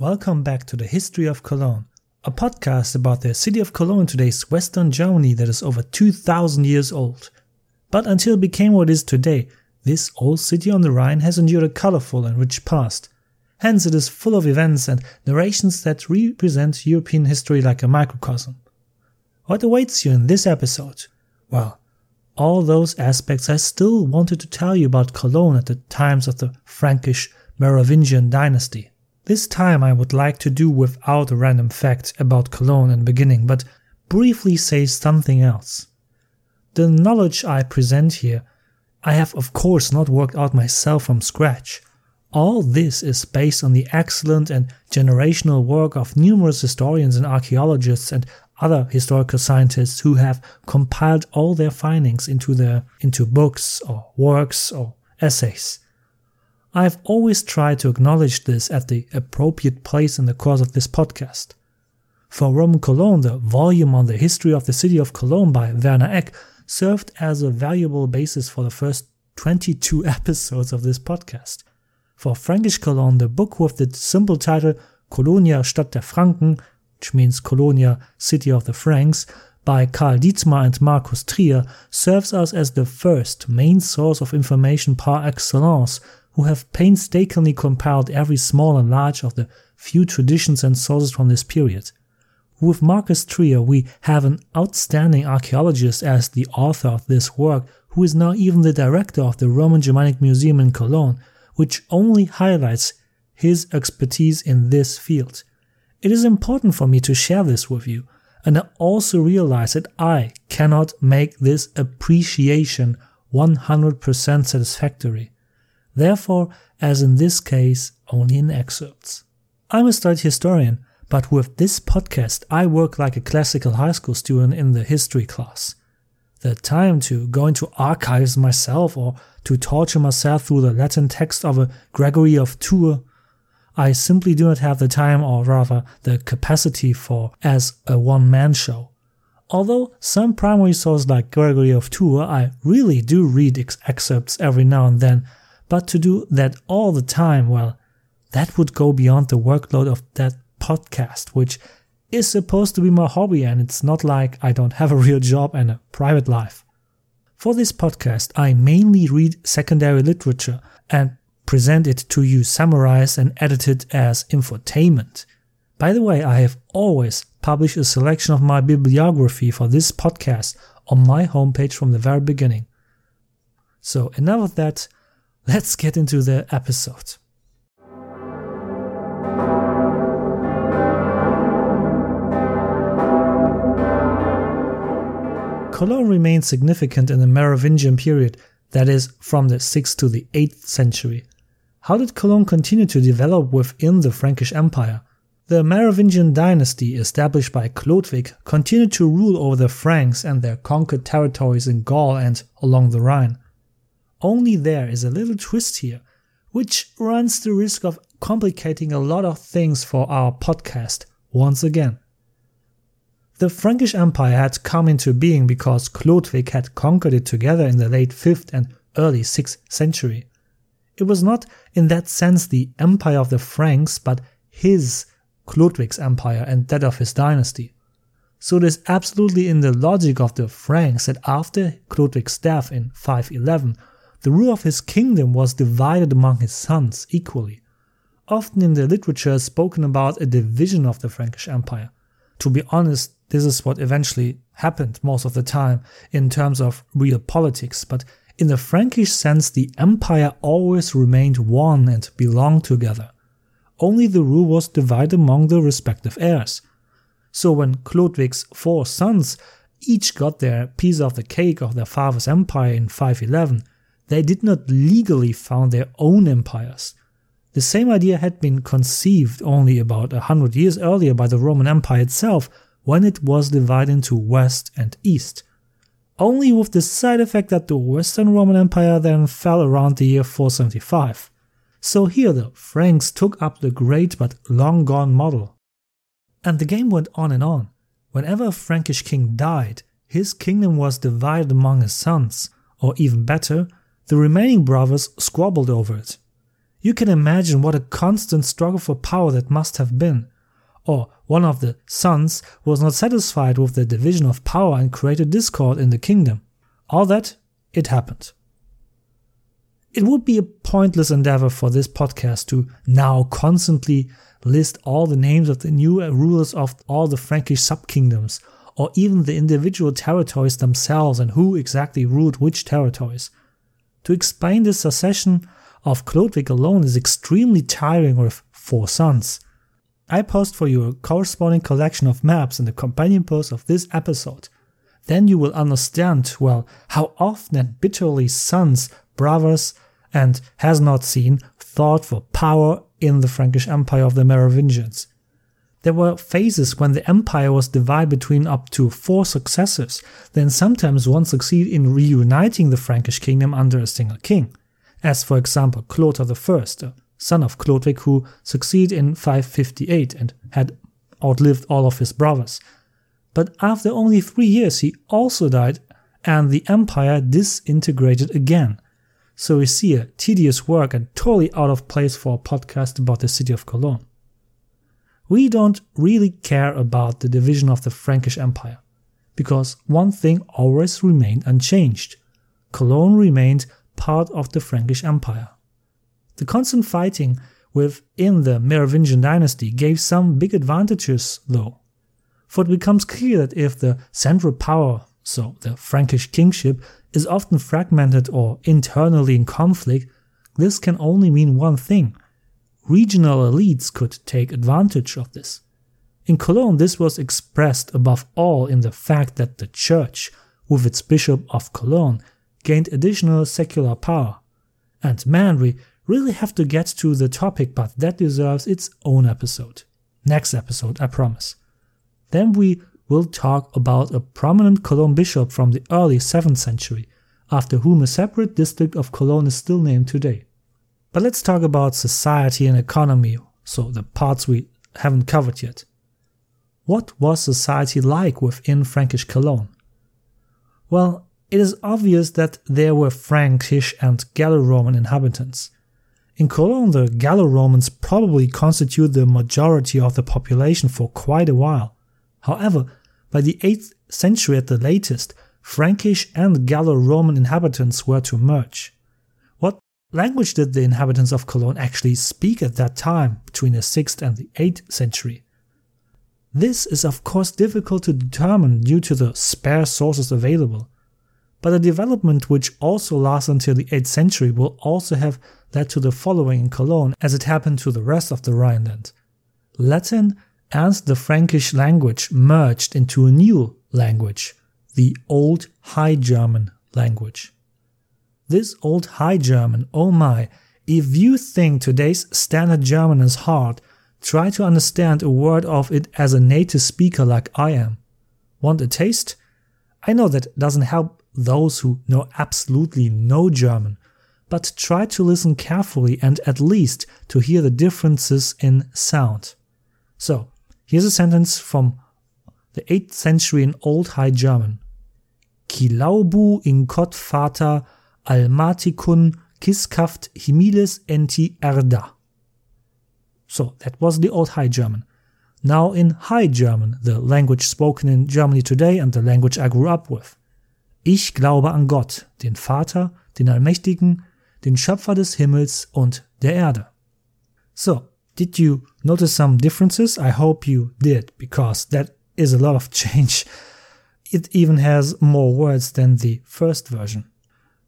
Welcome back to the History of Cologne, a podcast about the city of Cologne in today's Western Germany that is over 2000 years old. But until it became what it is today, this old city on the Rhine has endured a colorful and rich past. Hence, it is full of events and narrations that represent European history like a microcosm. What awaits you in this episode? Well, all those aspects I still wanted to tell you about Cologne at the times of the Frankish Merovingian dynasty. This time I would like to do without a random fact about Cologne and beginning, but briefly say something else. The knowledge I present here, I have of course not worked out myself from scratch. All this is based on the excellent and generational work of numerous historians and archaeologists and other historical scientists who have compiled all their findings into their into books or works or essays. I've always tried to acknowledge this at the appropriate place in the course of this podcast. For Roman Cologne, the volume on the history of the city of Cologne by Werner Eck served as a valuable basis for the first 22 episodes of this podcast. For Frankish Cologne, the book with the simple title Colonia Stadt der Franken, which means Colonia, City of the Franks, by Carl Dietmar and Marcus Trier, serves us as the first main source of information par excellence who have painstakingly compiled every small and large of the few traditions and sources from this period. With Marcus Trier, we have an outstanding archaeologist as the author of this work, who is now even the director of the Roman Germanic Museum in Cologne, which only highlights his expertise in this field. It is important for me to share this with you, and I also realize that I cannot make this appreciation 100% satisfactory therefore, as in this case, only in excerpts. I'm a studied historian, but with this podcast, I work like a classical high school student in the history class. The time to go into archives myself or to torture myself through the Latin text of a Gregory of Tours, I simply do not have the time or rather the capacity for as a one man show. Although some primary sources like Gregory of Tours, I really do read ex- excerpts every now and then but to do that all the time, well, that would go beyond the workload of that podcast, which is supposed to be my hobby, and it's not like I don't have a real job and a private life. For this podcast, I mainly read secondary literature and present it to you summarized and edited as infotainment. By the way, I have always published a selection of my bibliography for this podcast on my homepage from the very beginning. So enough of that, let's get into the episode. Cologne remained significant in the Merovingian period, that is, from the 6th to the 8th century. How did Cologne continue to develop within the Frankish Empire? The Merovingian dynasty, established by Chlodwig, continued to rule over the Franks and their conquered territories in Gaul and along the Rhine. Only there is a little twist here, which runs the risk of complicating a lot of things for our podcast once again. The Frankish Empire had come into being because Chlodwig had conquered it together in the late 5th and early 6th century. It was not in that sense the empire of the Franks, but his, Chlodwig's empire and that of his dynasty. So it is absolutely in the logic of the Franks that after Chlodwig's death in 511, the rule of his kingdom was divided among his sons equally. Often in the literature spoken about a division of the Frankish Empire. To be honest, this is what eventually happened most of the time in terms of real politics, but in the Frankish sense, the empire always remained one and belonged together. Only the rule was divided among the respective heirs. So when Chlodwig's four sons each got their piece of the cake of their father's empire in 511, they did not legally found their own empires. The same idea had been conceived only about a hundred years earlier by the Roman Empire itself when it was divided into West and East. Only with the side effect that the Western Roman Empire then fell around the year 475. So here the Franks took up the great but long gone model. And the game went on and on. Whenever a Frankish king died, his kingdom was divided among his sons, or even better, the remaining brothers squabbled over it. You can imagine what a constant struggle for power that must have been. Or one of the sons was not satisfied with the division of power and created discord in the kingdom. All that, it happened. It would be a pointless endeavor for this podcast to now constantly list all the names of the new rulers of all the Frankish subkingdoms, or even the individual territories themselves and who exactly ruled which territories. To explain the succession of Chlodwig alone is extremely tiring with four sons. I post for you a corresponding collection of maps in the companion post of this episode. Then you will understand, well, how often and bitterly sons, brothers, and has not seen thought for power in the Frankish Empire of the Merovingians. There were phases when the empire was divided between up to four successors, then sometimes one succeeded in reuniting the Frankish kingdom under a single king, as for example Clotaire I, son of Chlodwig who succeeded in 558 and had outlived all of his brothers. But after only three years he also died and the empire disintegrated again, so we see a tedious work and totally out of place for a podcast about the city of Cologne. We don't really care about the division of the Frankish Empire, because one thing always remained unchanged. Cologne remained part of the Frankish Empire. The constant fighting within the Merovingian dynasty gave some big advantages, though. For it becomes clear that if the central power, so the Frankish kingship, is often fragmented or internally in conflict, this can only mean one thing. Regional elites could take advantage of this. In Cologne, this was expressed above all in the fact that the church, with its bishop of Cologne, gained additional secular power. And man, we really have to get to the topic, but that deserves its own episode. Next episode, I promise. Then we will talk about a prominent Cologne bishop from the early 7th century, after whom a separate district of Cologne is still named today. But let's talk about society and economy, so the parts we haven't covered yet. What was society like within Frankish Cologne? Well, it is obvious that there were Frankish and Gallo-Roman inhabitants. In Cologne, the Gallo-Romans probably constitute the majority of the population for quite a while. However, by the 8th century at the latest, Frankish and Gallo-Roman inhabitants were to merge. Language did the inhabitants of Cologne actually speak at that time, between the 6th and the 8th century? This is of course difficult to determine due to the sparse sources available, but a development which also lasts until the 8th century will also have led to the following in Cologne as it happened to the rest of the Rhineland. Latin and the Frankish language merged into a new language, the Old High German language. This Old High German, oh my, if you think today's Standard German is hard, try to understand a word of it as a native speaker like I am. Want a taste? I know that doesn't help those who know absolutely no German, but try to listen carefully and at least to hear the differences in sound. So, here's a sentence from the 8th century in Old High German. Kilaubu in Kot Vater Almatikun Kiskaft Himiles enti Erda. So that was the Old High German. Now in High German, the language spoken in Germany today and the language I grew up with. Ich glaube an Gott, den Vater, den Allmächtigen, den Schöpfer des Himmels und der Erde. So, did you notice some differences? I hope you did, because that is a lot of change it even has more words than the first version.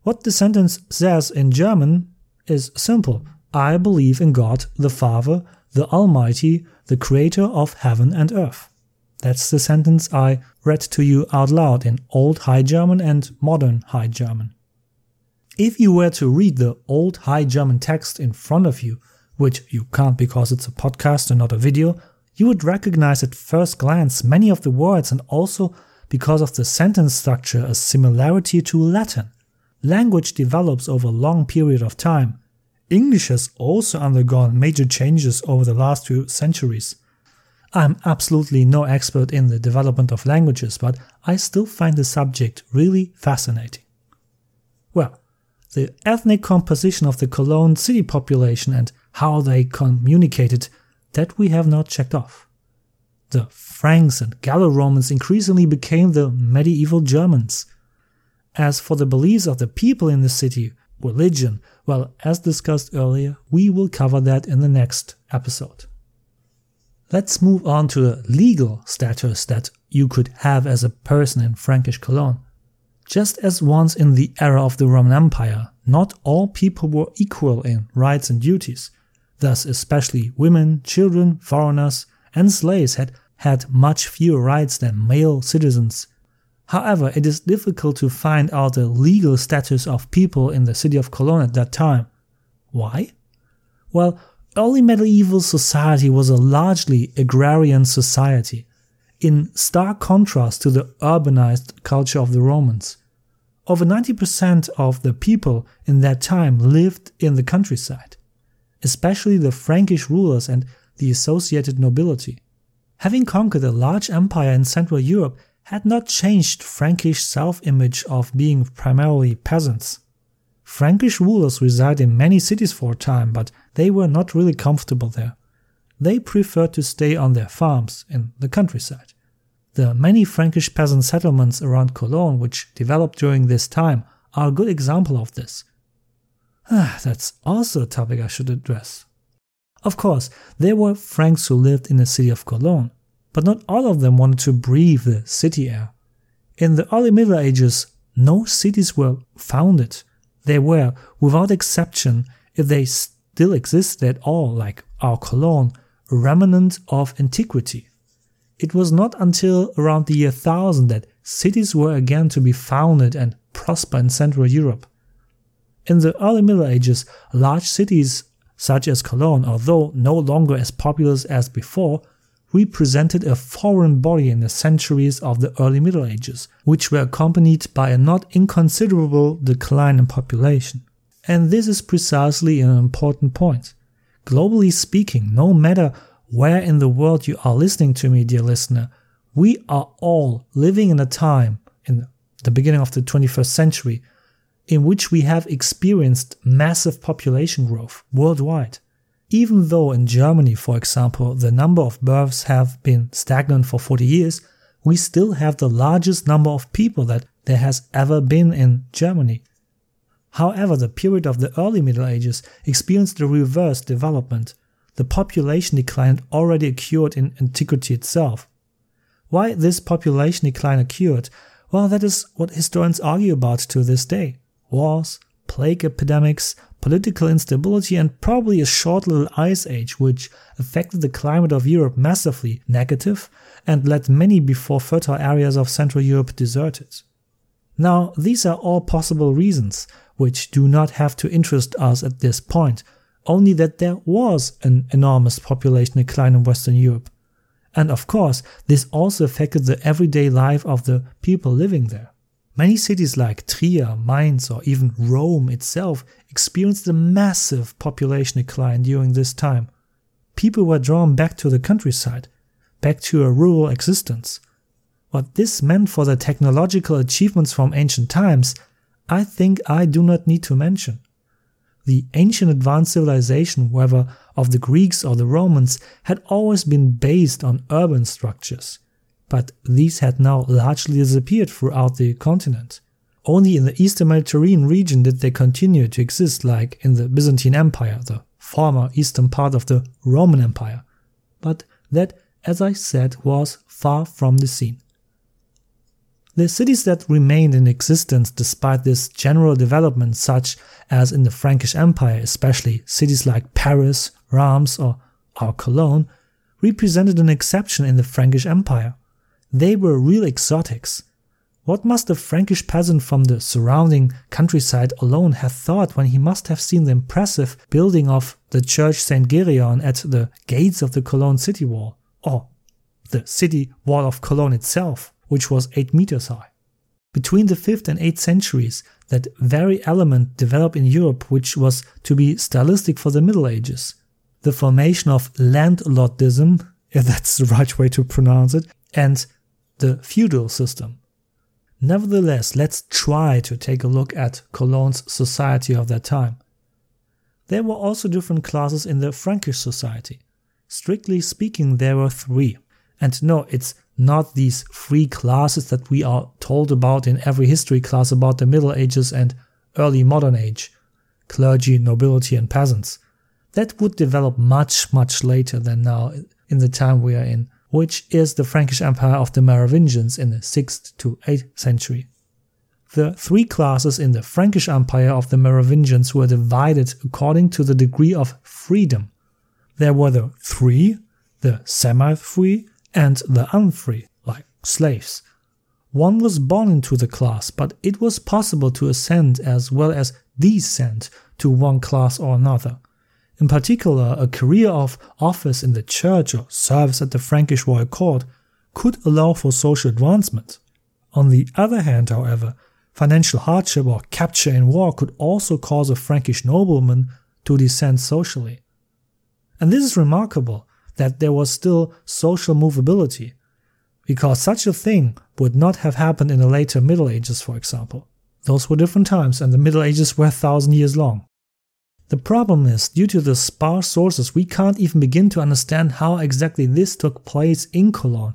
What the sentence says in German is simple. I believe in God, the Father, the Almighty, the Creator of heaven and earth. That's the sentence I read to you out loud in Old High German and Modern High German. If you were to read the Old High German text in front of you, which you can't because it's a podcast and not a video, you would recognize at first glance many of the words and also because of the sentence structure a similarity to Latin. Language develops over a long period of time. English has also undergone major changes over the last few centuries. I'm absolutely no expert in the development of languages, but I still find the subject really fascinating. Well, the ethnic composition of the Cologne city population and how they communicated, that we have not checked off. The Franks and Gallo-Romans increasingly became the medieval Germans. As for the beliefs of the people in the city, religion, well, as discussed earlier, we will cover that in the next episode. Let's move on to the legal status that you could have as a person in Frankish Cologne. Just as once in the era of the Roman Empire, not all people were equal in rights and duties. Thus, especially women, children, foreigners, and slaves had had much fewer rights than male citizens. However, it is difficult to find out the legal status of people in the city of Cologne at that time. Why? Well, early medieval society was a largely agrarian society, in stark contrast to the urbanized culture of the Romans. Over 90% of the people in that time lived in the countryside, especially the Frankish rulers and the associated nobility. Having conquered a large empire in Central Europe had not changed Frankish self-image of being primarily peasants. Frankish rulers resided in many cities for a time, but they were not really comfortable there. They preferred to stay on their farms in the countryside. The many Frankish peasant settlements around Cologne which developed during this time are a good example of this. Ah, that's also a topic I should address. Of course, there were Franks who lived in the city of Cologne, but not all of them wanted to breathe the city air. In the early Middle Ages, no cities were founded they were, without exception, if they still existed at all, like our Cologne, a remnant of antiquity. It was not until around the year 1000 that cities were again to be founded and prosper in Central Europe. In the early Middle Ages, large cities such as Cologne, although no longer as populous as before, represented a foreign body in the centuries of the early Middle Ages, which were accompanied by a not inconsiderable decline in population. And this is precisely an important point. Globally speaking, no matter where in the world you are listening to me, dear listener, we are all living in a time, in the beginning of the 21st century, in which we have experienced massive population growth worldwide. Even though in Germany, for example, the number of births have been stagnant for 40 years, we still have the largest number of people that there has ever been in Germany. However, the period of the early Middle Ages experienced the reverse development. The population decline already occurred in antiquity itself. Why this population decline occurred? Well, that is what historians argue about to this day. Wars, plague epidemics, political instability, and probably a short little ice age, which affected the climate of Europe massively negative and led many before fertile areas of Central Europe deserted. Now, these are all possible reasons, which do not have to interest us at this point, only that there was an enormous population decline in Western Europe. And of course, this also affected the everyday life of the people living there. Many cities like Trier, Mainz, or even Rome itself experienced a massive population decline during this time. People were drawn back to the countryside, back to a rural existence. What this meant for the technological achievements from ancient times, I think I do not need to mention. The ancient advanced civilization, whether of the Greeks or the Romans, had always been based on urban structures but these had now largely disappeared throughout the continent. Only in the eastern Mediterranean region did they continue to exist, like in the Byzantine Empire, the former eastern part of the Roman Empire. But that, as I said, was far from the scene. The cities that remained in existence despite this general development, such as in the Frankish Empire, especially cities like Paris, Reims, or our Cologne, represented an exception in the Frankish Empire. They were real exotics. What must a Frankish peasant from the surrounding countryside alone have thought when he must have seen the impressive building of the church St. Gereon at the gates of the Cologne city wall, or the city wall of Cologne itself, which was 8 meters high? Between the 5th and 8th centuries, that very element developed in Europe which was to be stylistic for the Middle Ages. The formation of landlordism, if that's the right way to pronounce it, and the feudal system. Nevertheless, let's try to take a look at Cologne's society of that time. There were also different classes in the Frankish society. Strictly speaking, there were three. And no, it's not these three classes that we are told about in every history class about the Middle Ages and early modern age clergy, nobility, and peasants. That would develop much, much later than now in the time we are in, which is the Frankish Empire of the Merovingians in the 6th to 8th century. The three classes in the Frankish Empire of the Merovingians were divided according to the degree of freedom. There were the free, the semi-free, and the unfree, like slaves. One was born into the class, but it was possible to ascend as well as descend to one class or another. In particular, a career of office in the church or service at the Frankish royal court could allow for social advancement. On the other hand, however, financial hardship or capture in war could also cause a Frankish nobleman to descend socially. And this is remarkable that there was still social movability, because such a thing would not have happened in the later Middle Ages, for example. Those were different times, and the Middle Ages were a thousand years long. The problem is, due to the sparse sources, we can't even begin to understand how exactly this took place in Cologne.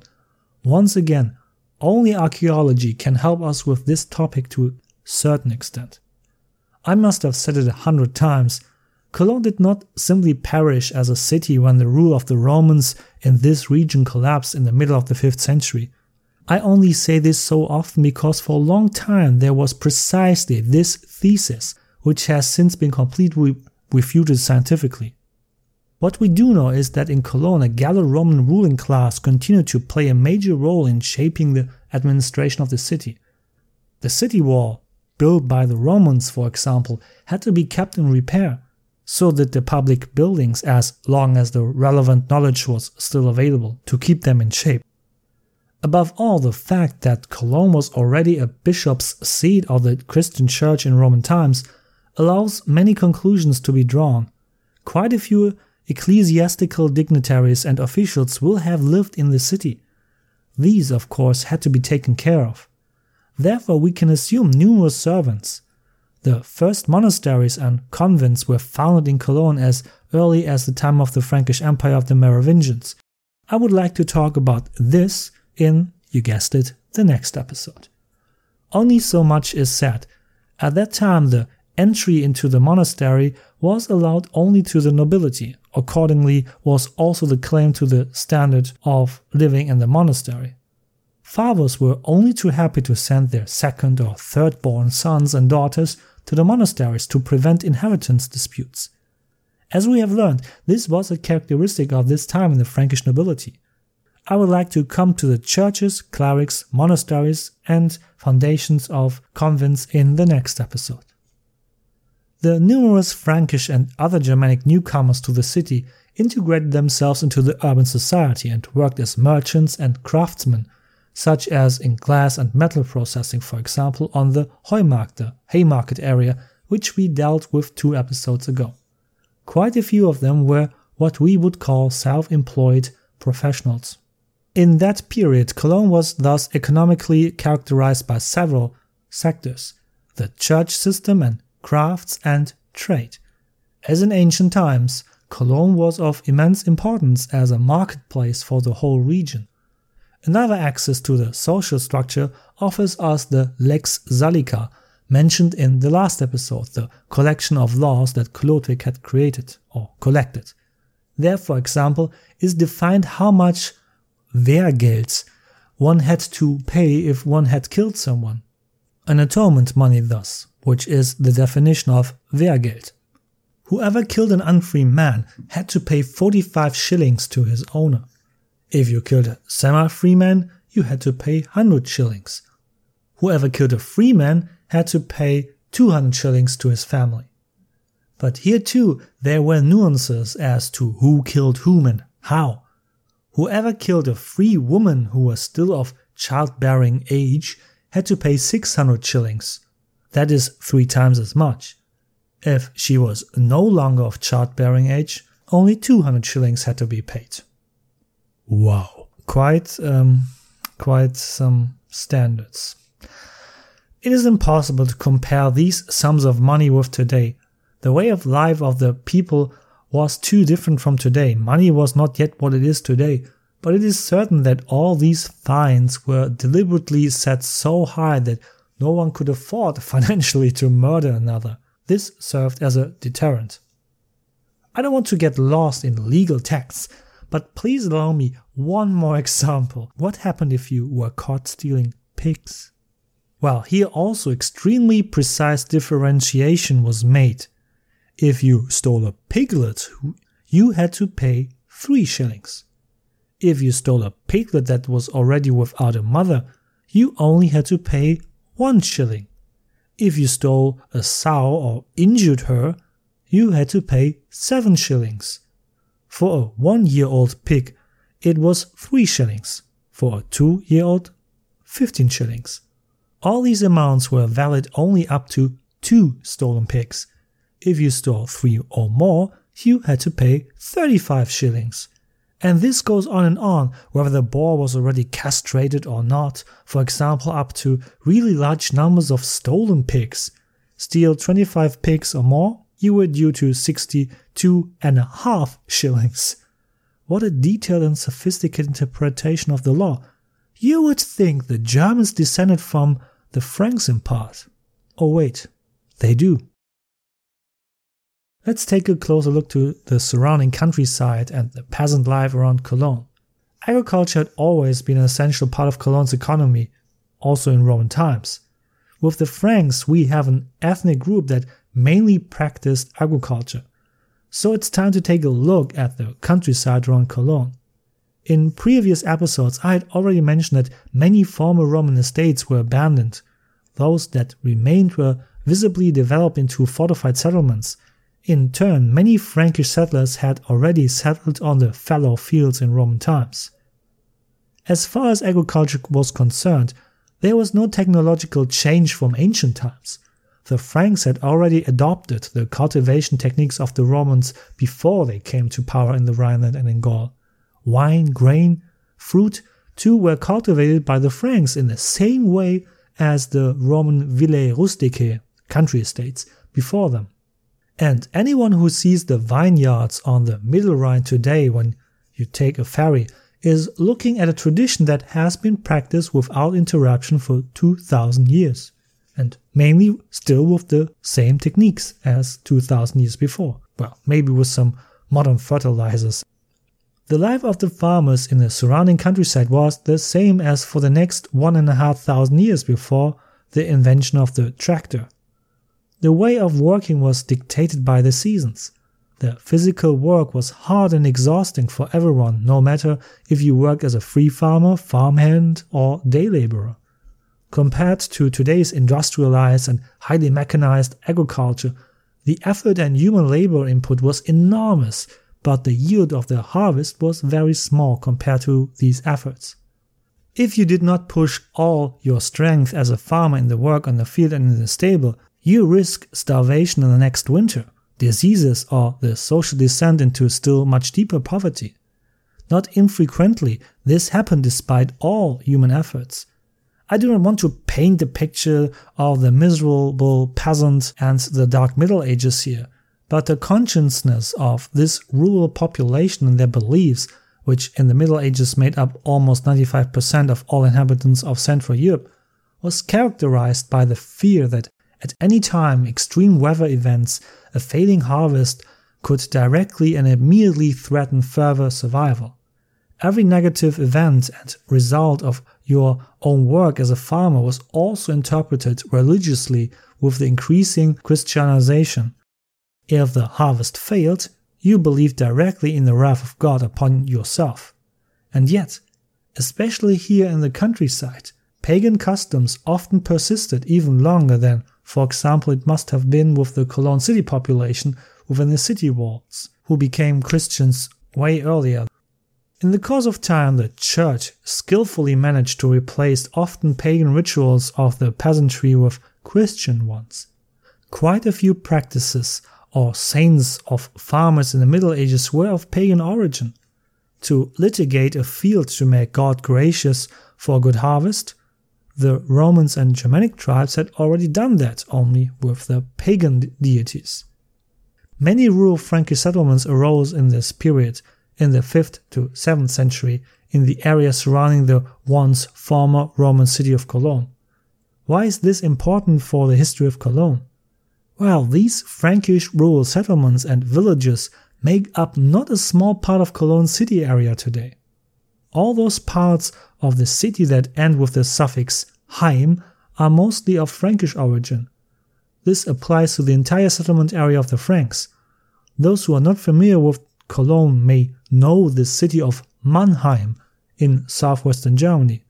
Once again, only archaeology can help us with this topic to a certain extent. I must have said it a hundred times. Cologne did not simply perish as a city when the rule of the Romans in this region collapsed in the middle of the 5th century. I only say this so often because for a long time there was precisely this thesis, which has since been completely refuted scientifically. What we do know is that in Cologne, a Gallo-Roman ruling class continued to play a major role in shaping the administration of the city. The city wall, built by the Romans, for example, had to be kept in repair, so that the public buildings as long as the relevant knowledge was still available to keep them in shape. Above all, the fact that Cologne was already a bishop's seat of the Christian church in Roman times allows many conclusions to be drawn. Quite a few ecclesiastical dignitaries and officials will have lived in the city. These, of course, had to be taken care of. Therefore, we can assume numerous servants. The first monasteries and convents were founded in Cologne as early as the time of the Frankish Empire of the Merovingians. I would like to talk about this in, you guessed it, the next episode. Only so much is said. At that time, the entry into the monastery was allowed only to the nobility, accordingly, was also the claim to the standard of living in the monastery. Fathers were only too happy to send their second or third born sons and daughters to the monasteries to prevent inheritance disputes. As we have learned, this was a characteristic of this time in the Frankish nobility. I would like to come to the churches, clerics, monasteries, and foundations of convents in the next episode. The numerous Frankish and other Germanic newcomers to the city integrated themselves into the urban society and worked as merchants and craftsmen, such as in glass and metal processing, for example, on the Heumarkt, Haymarket area, which we dealt with two episodes ago. Quite a few of them were what we would call self employed professionals. In that period, Cologne was thus economically characterized by several sectors the church system and crafts and trade. As in ancient times, Cologne was of immense importance as a marketplace for the whole region. Another access to the social structure offers us the Lex Salica, mentioned in the last episode, the collection of laws that Chlodwig had created or collected. There, for example, is defined how much Wehrgeld one had to pay if one had killed someone. An atonement money, thus, which is the definition of Wehrgeld. Whoever killed an unfree man had to pay 45 shillings to his owner. If you killed a semi-free man, you had to pay 100 shillings. Whoever killed a free man had to pay 200 shillings to his family. But here too, there were nuances as to who killed whom and how. Whoever killed a free woman who was still of childbearing age had to pay 600 shillings. That is three times as much. If she was no longer of childbearing age, only 200 shillings had to be paid. Wow. Quite, um, quite some standards. It is impossible to compare these sums of money with today. The way of life of the people was too different from today. Money was not yet what it is today, but it is certain that all these fines were deliberately set so high that no one could afford financially to murder another. This served as a deterrent. I don't want to get lost in legal texts, but please allow me one more example. What happened if you were caught stealing pigs? Well, here also extremely precise differentiation was made. If you stole a piglet, you had to pay three shillings. If you stole a piglet that was already without a mother, you only had to pay one shilling. If you stole a sow or injured her, you had to pay seven shillings. For a one year old pig, it was three shillings. For a two year old, fifteen shillings. All these amounts were valid only up to two stolen pigs. If you stole three or more, you had to pay 35 shillings. And this goes on and on, whether the boar was already castrated or not, for example, up to really large numbers of stolen pigs. Steal 25 pigs or more, you were due to 62 and a half shillings. What a detailed and sophisticated interpretation of the law. You would think the Germans descended from the Franks in part. Oh, wait, they do. Let's take a closer look to the surrounding countryside and the peasant life around Cologne. Agriculture had always been an essential part of Cologne's economy, also in Roman times. With the Franks, we have an ethnic group that mainly practiced agriculture. So it's time to take a look at the countryside around Cologne. In previous episodes, I had already mentioned that many former Roman estates were abandoned. Those that remained were visibly developed into fortified settlements. In turn, many Frankish settlers had already settled on the fallow fields in Roman times. As far as agriculture was concerned, there was no technological change from ancient times. The Franks had already adopted the cultivation techniques of the Romans before they came to power in the Rhineland and in Gaul wine, grain, fruit too were cultivated by the Franks in the same way as the Roman villae rusticae, country estates, before them. And anyone who sees the vineyards on the Middle Rhine today when you take a ferry is looking at a tradition that has been practiced without interruption for 2000 years, and mainly still with the same techniques as 2000 years before. Well, maybe with some modern fertilizers the life of the farmers in the surrounding countryside was the same as for the next one and a half thousand years before the invention of the tractor. The way of working was dictated by the seasons. The physical work was hard and exhausting for everyone, no matter if you work as a free farmer, farmhand, or day laborer. Compared to today's industrialized and highly mechanized agriculture, the effort and human labor input was enormous but the yield of the harvest was very small compared to these efforts. If you did not push all your strength as a farmer in the work on the field and in the stable, you risk starvation in the next winter, diseases, or the social descent into still much deeper poverty. Not infrequently, this happened despite all human efforts. I do not want to paint the picture of the miserable peasant and the dark Middle Ages here, but the consciousness of this rural population and their beliefs, which in the Middle Ages made up almost 95% of all inhabitants of Central Europe, was characterized by the fear that at any time extreme weather events, a failing harvest, could directly and immediately threaten further survival. Every negative event and result of your own work as a farmer was also interpreted religiously with the increasing Christianization if the harvest failed, you believed directly in the wrath of God upon yourself. And yet, especially here in the countryside, pagan customs often persisted even longer than, for example, it must have been with the Cologne city population within the city walls, who became Christians way earlier. In the course of time, the church skillfully managed to replace often pagan rituals of the peasantry with Christian ones. Quite a few practices or saints of farmers in the Middle Ages were of pagan origin. To litigate a field to make God gracious for a good harvest, the Romans and Germanic tribes had already done that, only with the pagan deities. Many rural Frankish settlements arose in this period, in the 5th to 7th century, in the area surrounding the once former Roman city of Cologne. Why is this important for the history of Cologne? Well, these Frankish rural settlements and villages make up not a small part of Cologne city area today. All those parts of the city that end with the suffix heim are mostly of Frankish origin. This applies to the entire settlement area of the Franks. Those who are not familiar with Cologne may know the city of Mannheim in southwestern Germany.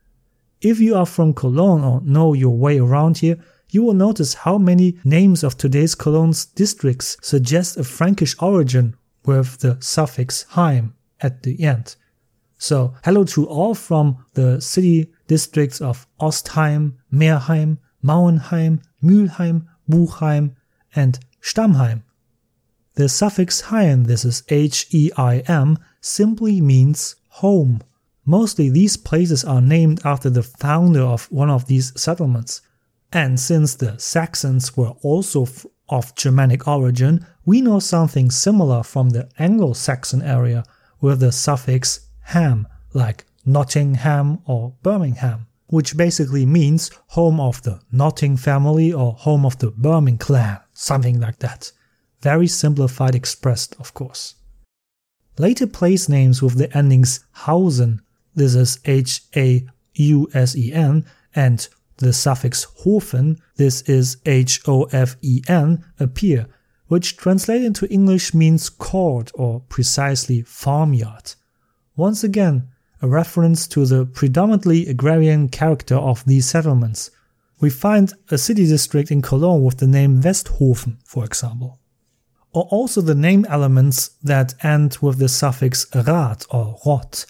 If you are from Cologne or know your way around here, you will notice how many names of today's Cologne's districts suggest a Frankish origin with the suffix heim at the end. So, hello to all from the city districts of Ostheim, Merheim, Mauenheim, Mülheim, Buchheim, and Stammheim. The suffix heim, this is H-E-I-M, simply means home. Mostly these places are named after the founder of one of these settlements. And since the Saxons were also of Germanic origin, we know something similar from the Anglo-Saxon area with the suffix ham, like Nottingham or Birmingham, which basically means home of the Notting family or home of the Birmingham clan, something like that. Very simplified expressed, of course. Later place names with the endings Hausen, this is H A U S E N, and the suffix Hofen, this is H O F E N, appear, which translated into English means court or precisely farmyard. Once again, a reference to the predominantly agrarian character of these settlements. We find a city district in Cologne with the name Westhoven, for example. Or also the name elements that end with the suffix rat or rot.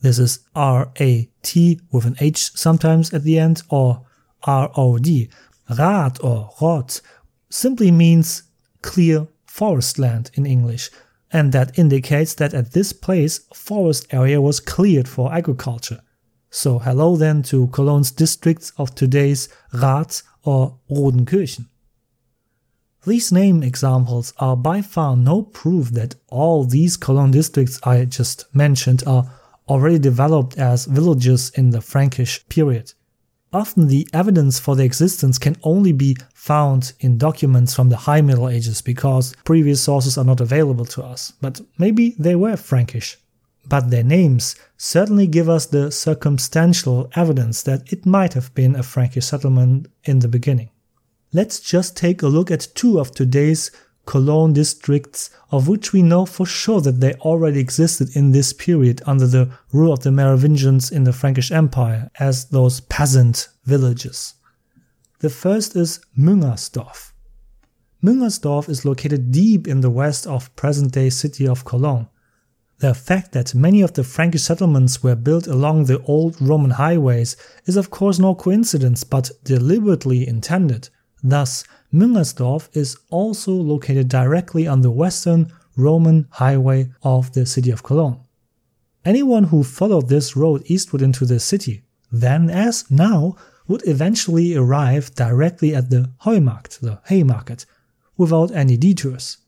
This is R-A-T with an H sometimes at the end or R-O-D. Rat or rot simply means clear forest land in English, and that indicates that at this place forest area was cleared for agriculture. So hello then to Cologne's districts of today's Rath or Rodenkirchen. These name examples are by far no proof that all these Cologne districts I just mentioned are already developed as villages in the Frankish period. Often the evidence for their existence can only be found in documents from the High Middle Ages because previous sources are not available to us, but maybe they were Frankish. But their names certainly give us the circumstantial evidence that it might have been a Frankish settlement in the beginning. Let's just take a look at two of today's Cologne districts of which we know for sure that they already existed in this period under the rule of the Merovingians in the Frankish Empire as those peasant villages. The first is Müngersdorf. Müngersdorf is located deep in the west of present-day city of Cologne. The fact that many of the Frankish settlements were built along the old Roman highways is of course no coincidence but deliberately intended. Thus, Müngersdorf is also located directly on the western Roman highway of the city of Cologne. Anyone who followed this road eastward into the city, then as now, would eventually arrive directly at the Heumarkt, the Haymarket, without any detours.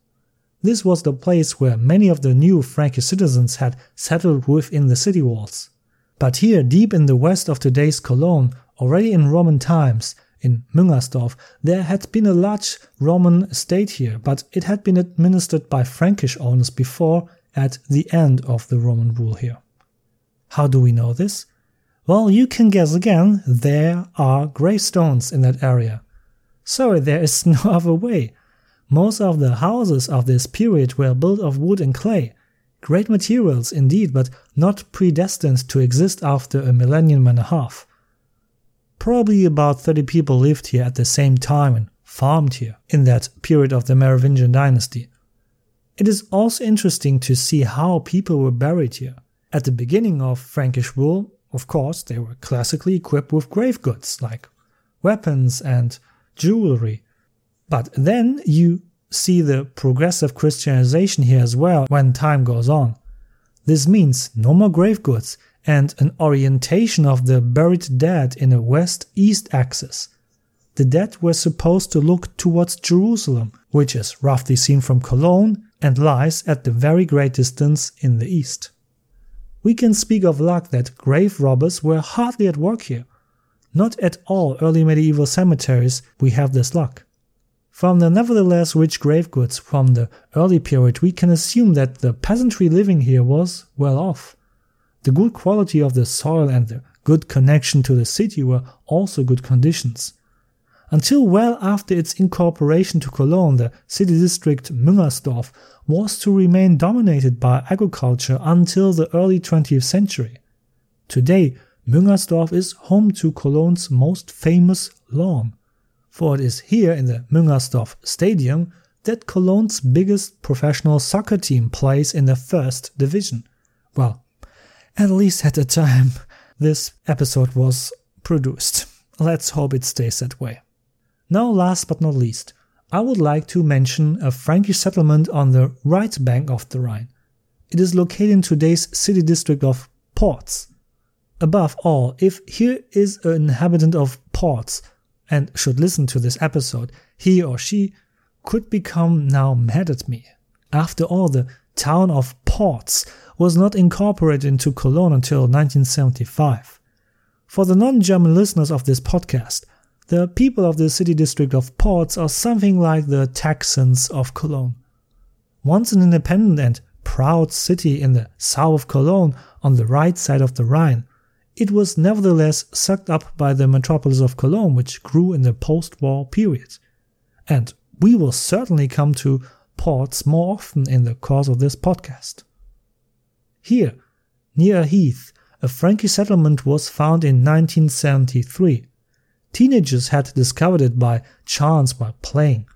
This was the place where many of the new Frankish citizens had settled within the city walls. But here, deep in the west of today's Cologne, already in Roman times, in Müngersdorf, there had been a large Roman state here, but it had been administered by Frankish owners before at the end of the Roman rule here. How do we know this? Well, you can guess again, there are gravestones in that area. Sorry, there is no other way. Most of the houses of this period were built of wood and clay. Great materials indeed, but not predestined to exist after a millennium and a half. Probably about 30 people lived here at the same time and farmed here in that period of the Merovingian dynasty. It is also interesting to see how people were buried here. At the beginning of Frankish rule, of course, they were classically equipped with grave goods like weapons and jewelry. But then you see the progressive Christianization here as well when time goes on. This means no more grave goods and an orientation of the buried dead in a west east axis. The dead were supposed to look towards Jerusalem, which is roughly seen from Cologne and lies at the very great distance in the east. We can speak of luck that grave robbers were hardly at work here. Not at all early medieval cemeteries we have this luck. From the nevertheless rich grave goods from the early period, we can assume that the peasantry living here was well off. The good quality of the soil and the good connection to the city were also good conditions. Until well after its incorporation to Cologne, the city district Müngersdorf was to remain dominated by agriculture until the early 20th century. Today, Müngersdorf is home to Cologne's most famous lawn, for it is here in the Müngersdorf Stadium that Cologne's biggest professional soccer team plays in the first division. Well, at least at the time this episode was produced. Let's hope it stays that way. Now, last but not least, I would like to mention a Frankish settlement on the right bank of the Rhine. It is located in today's city district of Porz. Above all, if here is an inhabitant of Porz and should listen to this episode, he or she could become now mad at me. After all, the town of Porz was not incorporated into Cologne until 1975. For the non German listeners of this podcast, the people of the city district of Porz are something like the Texans of Cologne. Once an independent and proud city in the south of Cologne on the right side of the Rhine, it was nevertheless sucked up by the metropolis of Cologne, which grew in the post war period. And we will certainly come to Porz more often in the course of this podcast. Here, near a heath, a Frankish settlement was found in 1973 Teenagers had discovered it by chance while playing.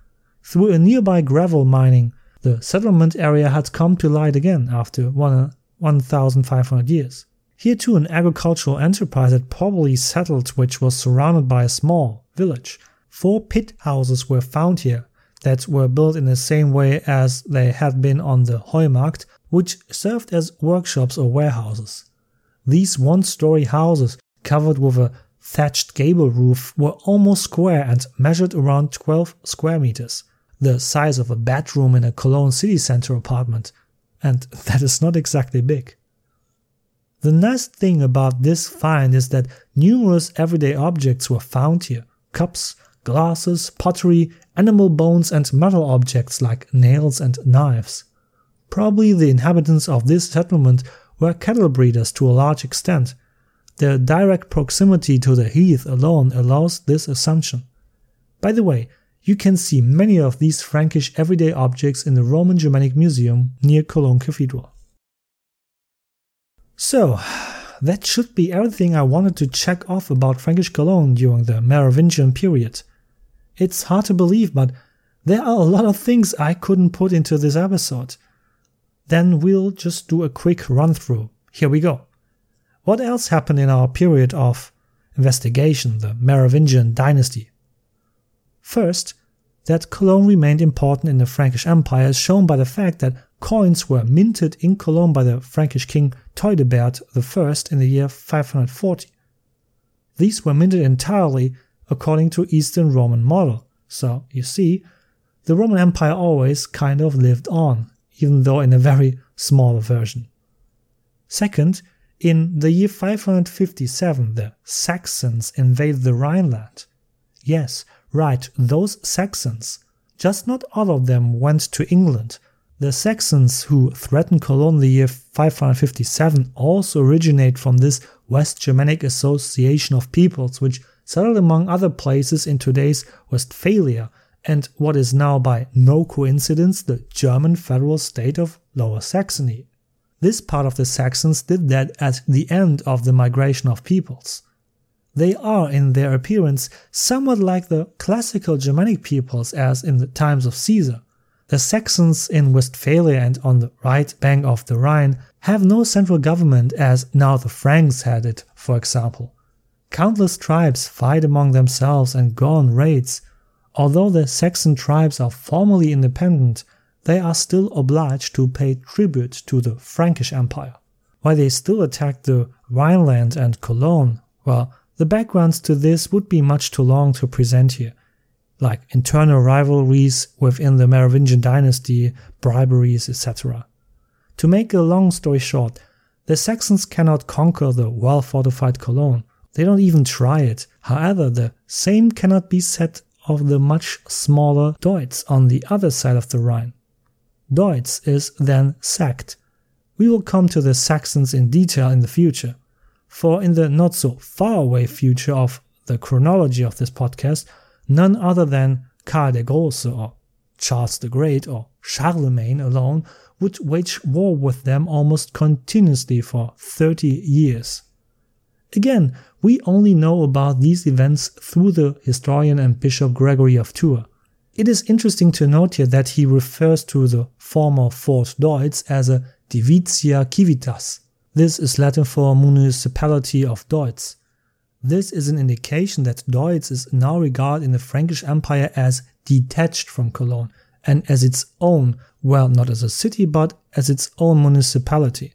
Through a nearby gravel mining, the settlement area had come to light again after 1,500 years. Here too an agricultural enterprise had probably settled which was surrounded by a small village. Four pit houses were found here that were built in the same way as they had been on the Heumarkt, which served as workshops or warehouses. These one-story houses, covered with a thatched gable roof were almost square and measured around 12 square meters, the size of a bedroom in a Cologne city center apartment, and that is not exactly big. The nice thing about this find is that numerous everyday objects were found here cups, glasses, pottery, animal bones, and metal objects like nails and knives. Probably the inhabitants of this settlement were cattle breeders to a large extent, Their direct proximity to the heath alone allows this assumption. By the way, you can see many of these Frankish everyday objects in the Roman Germanic Museum near Cologne Cathedral. So, that should be everything I wanted to check off about Frankish Cologne during the Merovingian period. It's hard to believe, but there are a lot of things I couldn't put into this episode. Then we'll just do a quick run through. Here we go. What else happened in our period of investigation, the Merovingian dynasty? First, that Cologne remained important in the Frankish Empire is shown by the fact that coins were minted in Cologne by the Frankish king Theudebert I in the year 540. These were minted entirely according to Eastern Roman model. So, you see, the Roman Empire always kind of lived on, even though in a very small version. Second, in the year 557, the Saxons invaded the Rhineland. Yes, right, those Saxons. Just not all of them went to England. The Saxons who threatened Cologne in the year 557 also originate from this West Germanic association of peoples which settled among other places in today's Westphalia and what is now by no coincidence the German federal state of Lower Saxony. This part of the Saxons did that at the end of the migration of peoples. They are, in their appearance, somewhat like the classical Germanic peoples as in the times of Caesar. The Saxons in Westphalia and on the right bank of the Rhine have no central government as now the Franks had it, for example. Countless tribes fight among themselves and go on raids. Although the Saxon tribes are formally independent, they are still obliged to pay tribute to the Frankish Empire. Why they still attacked the Rhineland and Cologne? Well, the backgrounds to this would be much too long to present here, like internal rivalries within the Merovingian dynasty, briberies, etc. To make a long story short, the Saxons cannot conquer the well fortified Cologne. They don't even try it. However, the same cannot be said of the much smaller Deutz on the other side of the Rhine. Deutz is then sacked. We will come to the Saxons in detail in the future. For in the not so far away future of the chronology of this podcast, none other than Karl der Große or Charles the Great or Charlemagne alone would wage war with them almost continuously for 30 years. Again, we only know about these events through the historian and Bishop Gregory of Tours. It is interesting to note here that he refers to the former Fort Deutz as a Divitia Civitas, this is Latin for municipality of Deutz. This is an indication that Deutz is now regarded in the Frankish Empire as detached from Cologne and as its own, well, not as a city, but as its own municipality.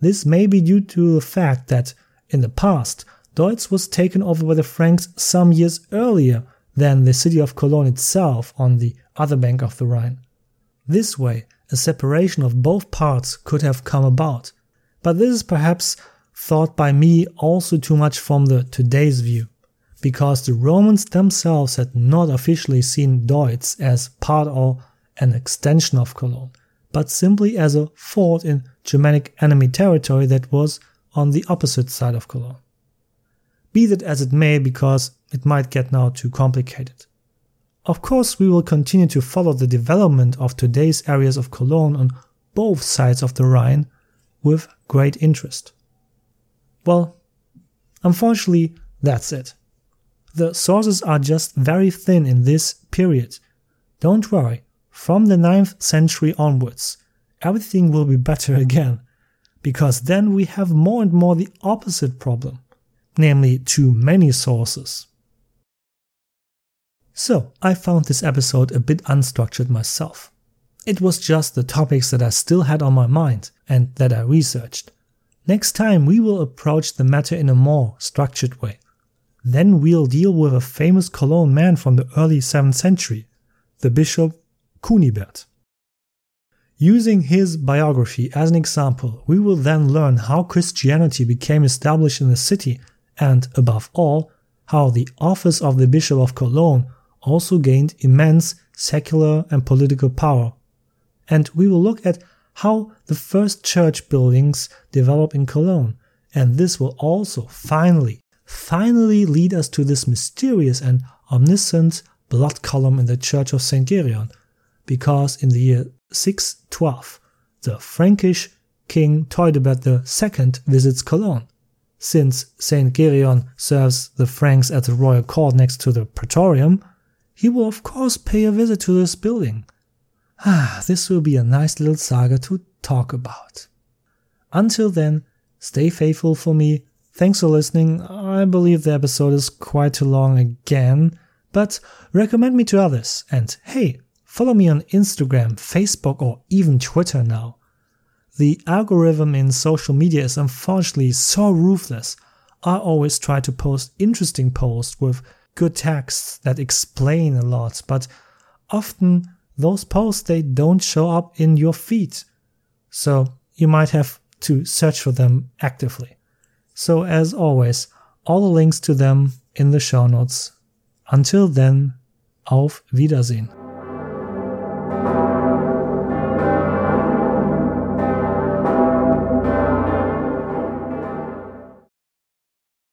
This may be due to the fact that in the past, Deutz was taken over by the Franks some years earlier than the city of Cologne itself on the other bank of the Rhine. This way, a separation of both parts could have come about, but this is perhaps thought by me also too much from the today's view, because the Romans themselves had not officially seen Deutz as part or an extension of Cologne, but simply as a fort in Germanic enemy territory that was on the opposite side of Cologne. Be that as it may, because it might get now too complicated. Of course, we will continue to follow the development of today's areas of Cologne on both sides of the Rhine with great interest. Well, unfortunately, that's it. The sources are just very thin in this period. Don't worry, from the 9th century onwards, everything will be better again, because then we have more and more the opposite problem, namely too many sources. So, I found this episode a bit unstructured myself. It was just the topics that I still had on my mind and that I researched. Next time we will approach the matter in a more structured way. Then we'll deal with a famous Cologne man from the early 7th century, the Bishop Cunibert. Using his biography as an example, we will then learn how Christianity became established in the city and, above all, how the office of the Bishop of Cologne also gained immense secular and political power and we will look at how the first church buildings develop in Cologne. And this will also finally, finally lead us to this mysterious and omniscient blood column in the church of St. Gereon, because in the year 612, the Frankish king Theudebert II visits Cologne. Since St. Gereon serves the Franks at the royal court next to the Praetorium, he will of course pay a visit to this building Ah, this will be a nice little saga to talk about. Until then, stay faithful for me. Thanks for listening. I believe the episode is quite too long again, but recommend me to others. And hey, follow me on Instagram, Facebook, or even Twitter now. The algorithm in social media is unfortunately so ruthless. I always try to post interesting posts with good texts that explain a lot, but often those posts they don't show up in your feed. So you might have to search for them actively. So as always, all the links to them in the show notes. Until then, auf Wiedersehen.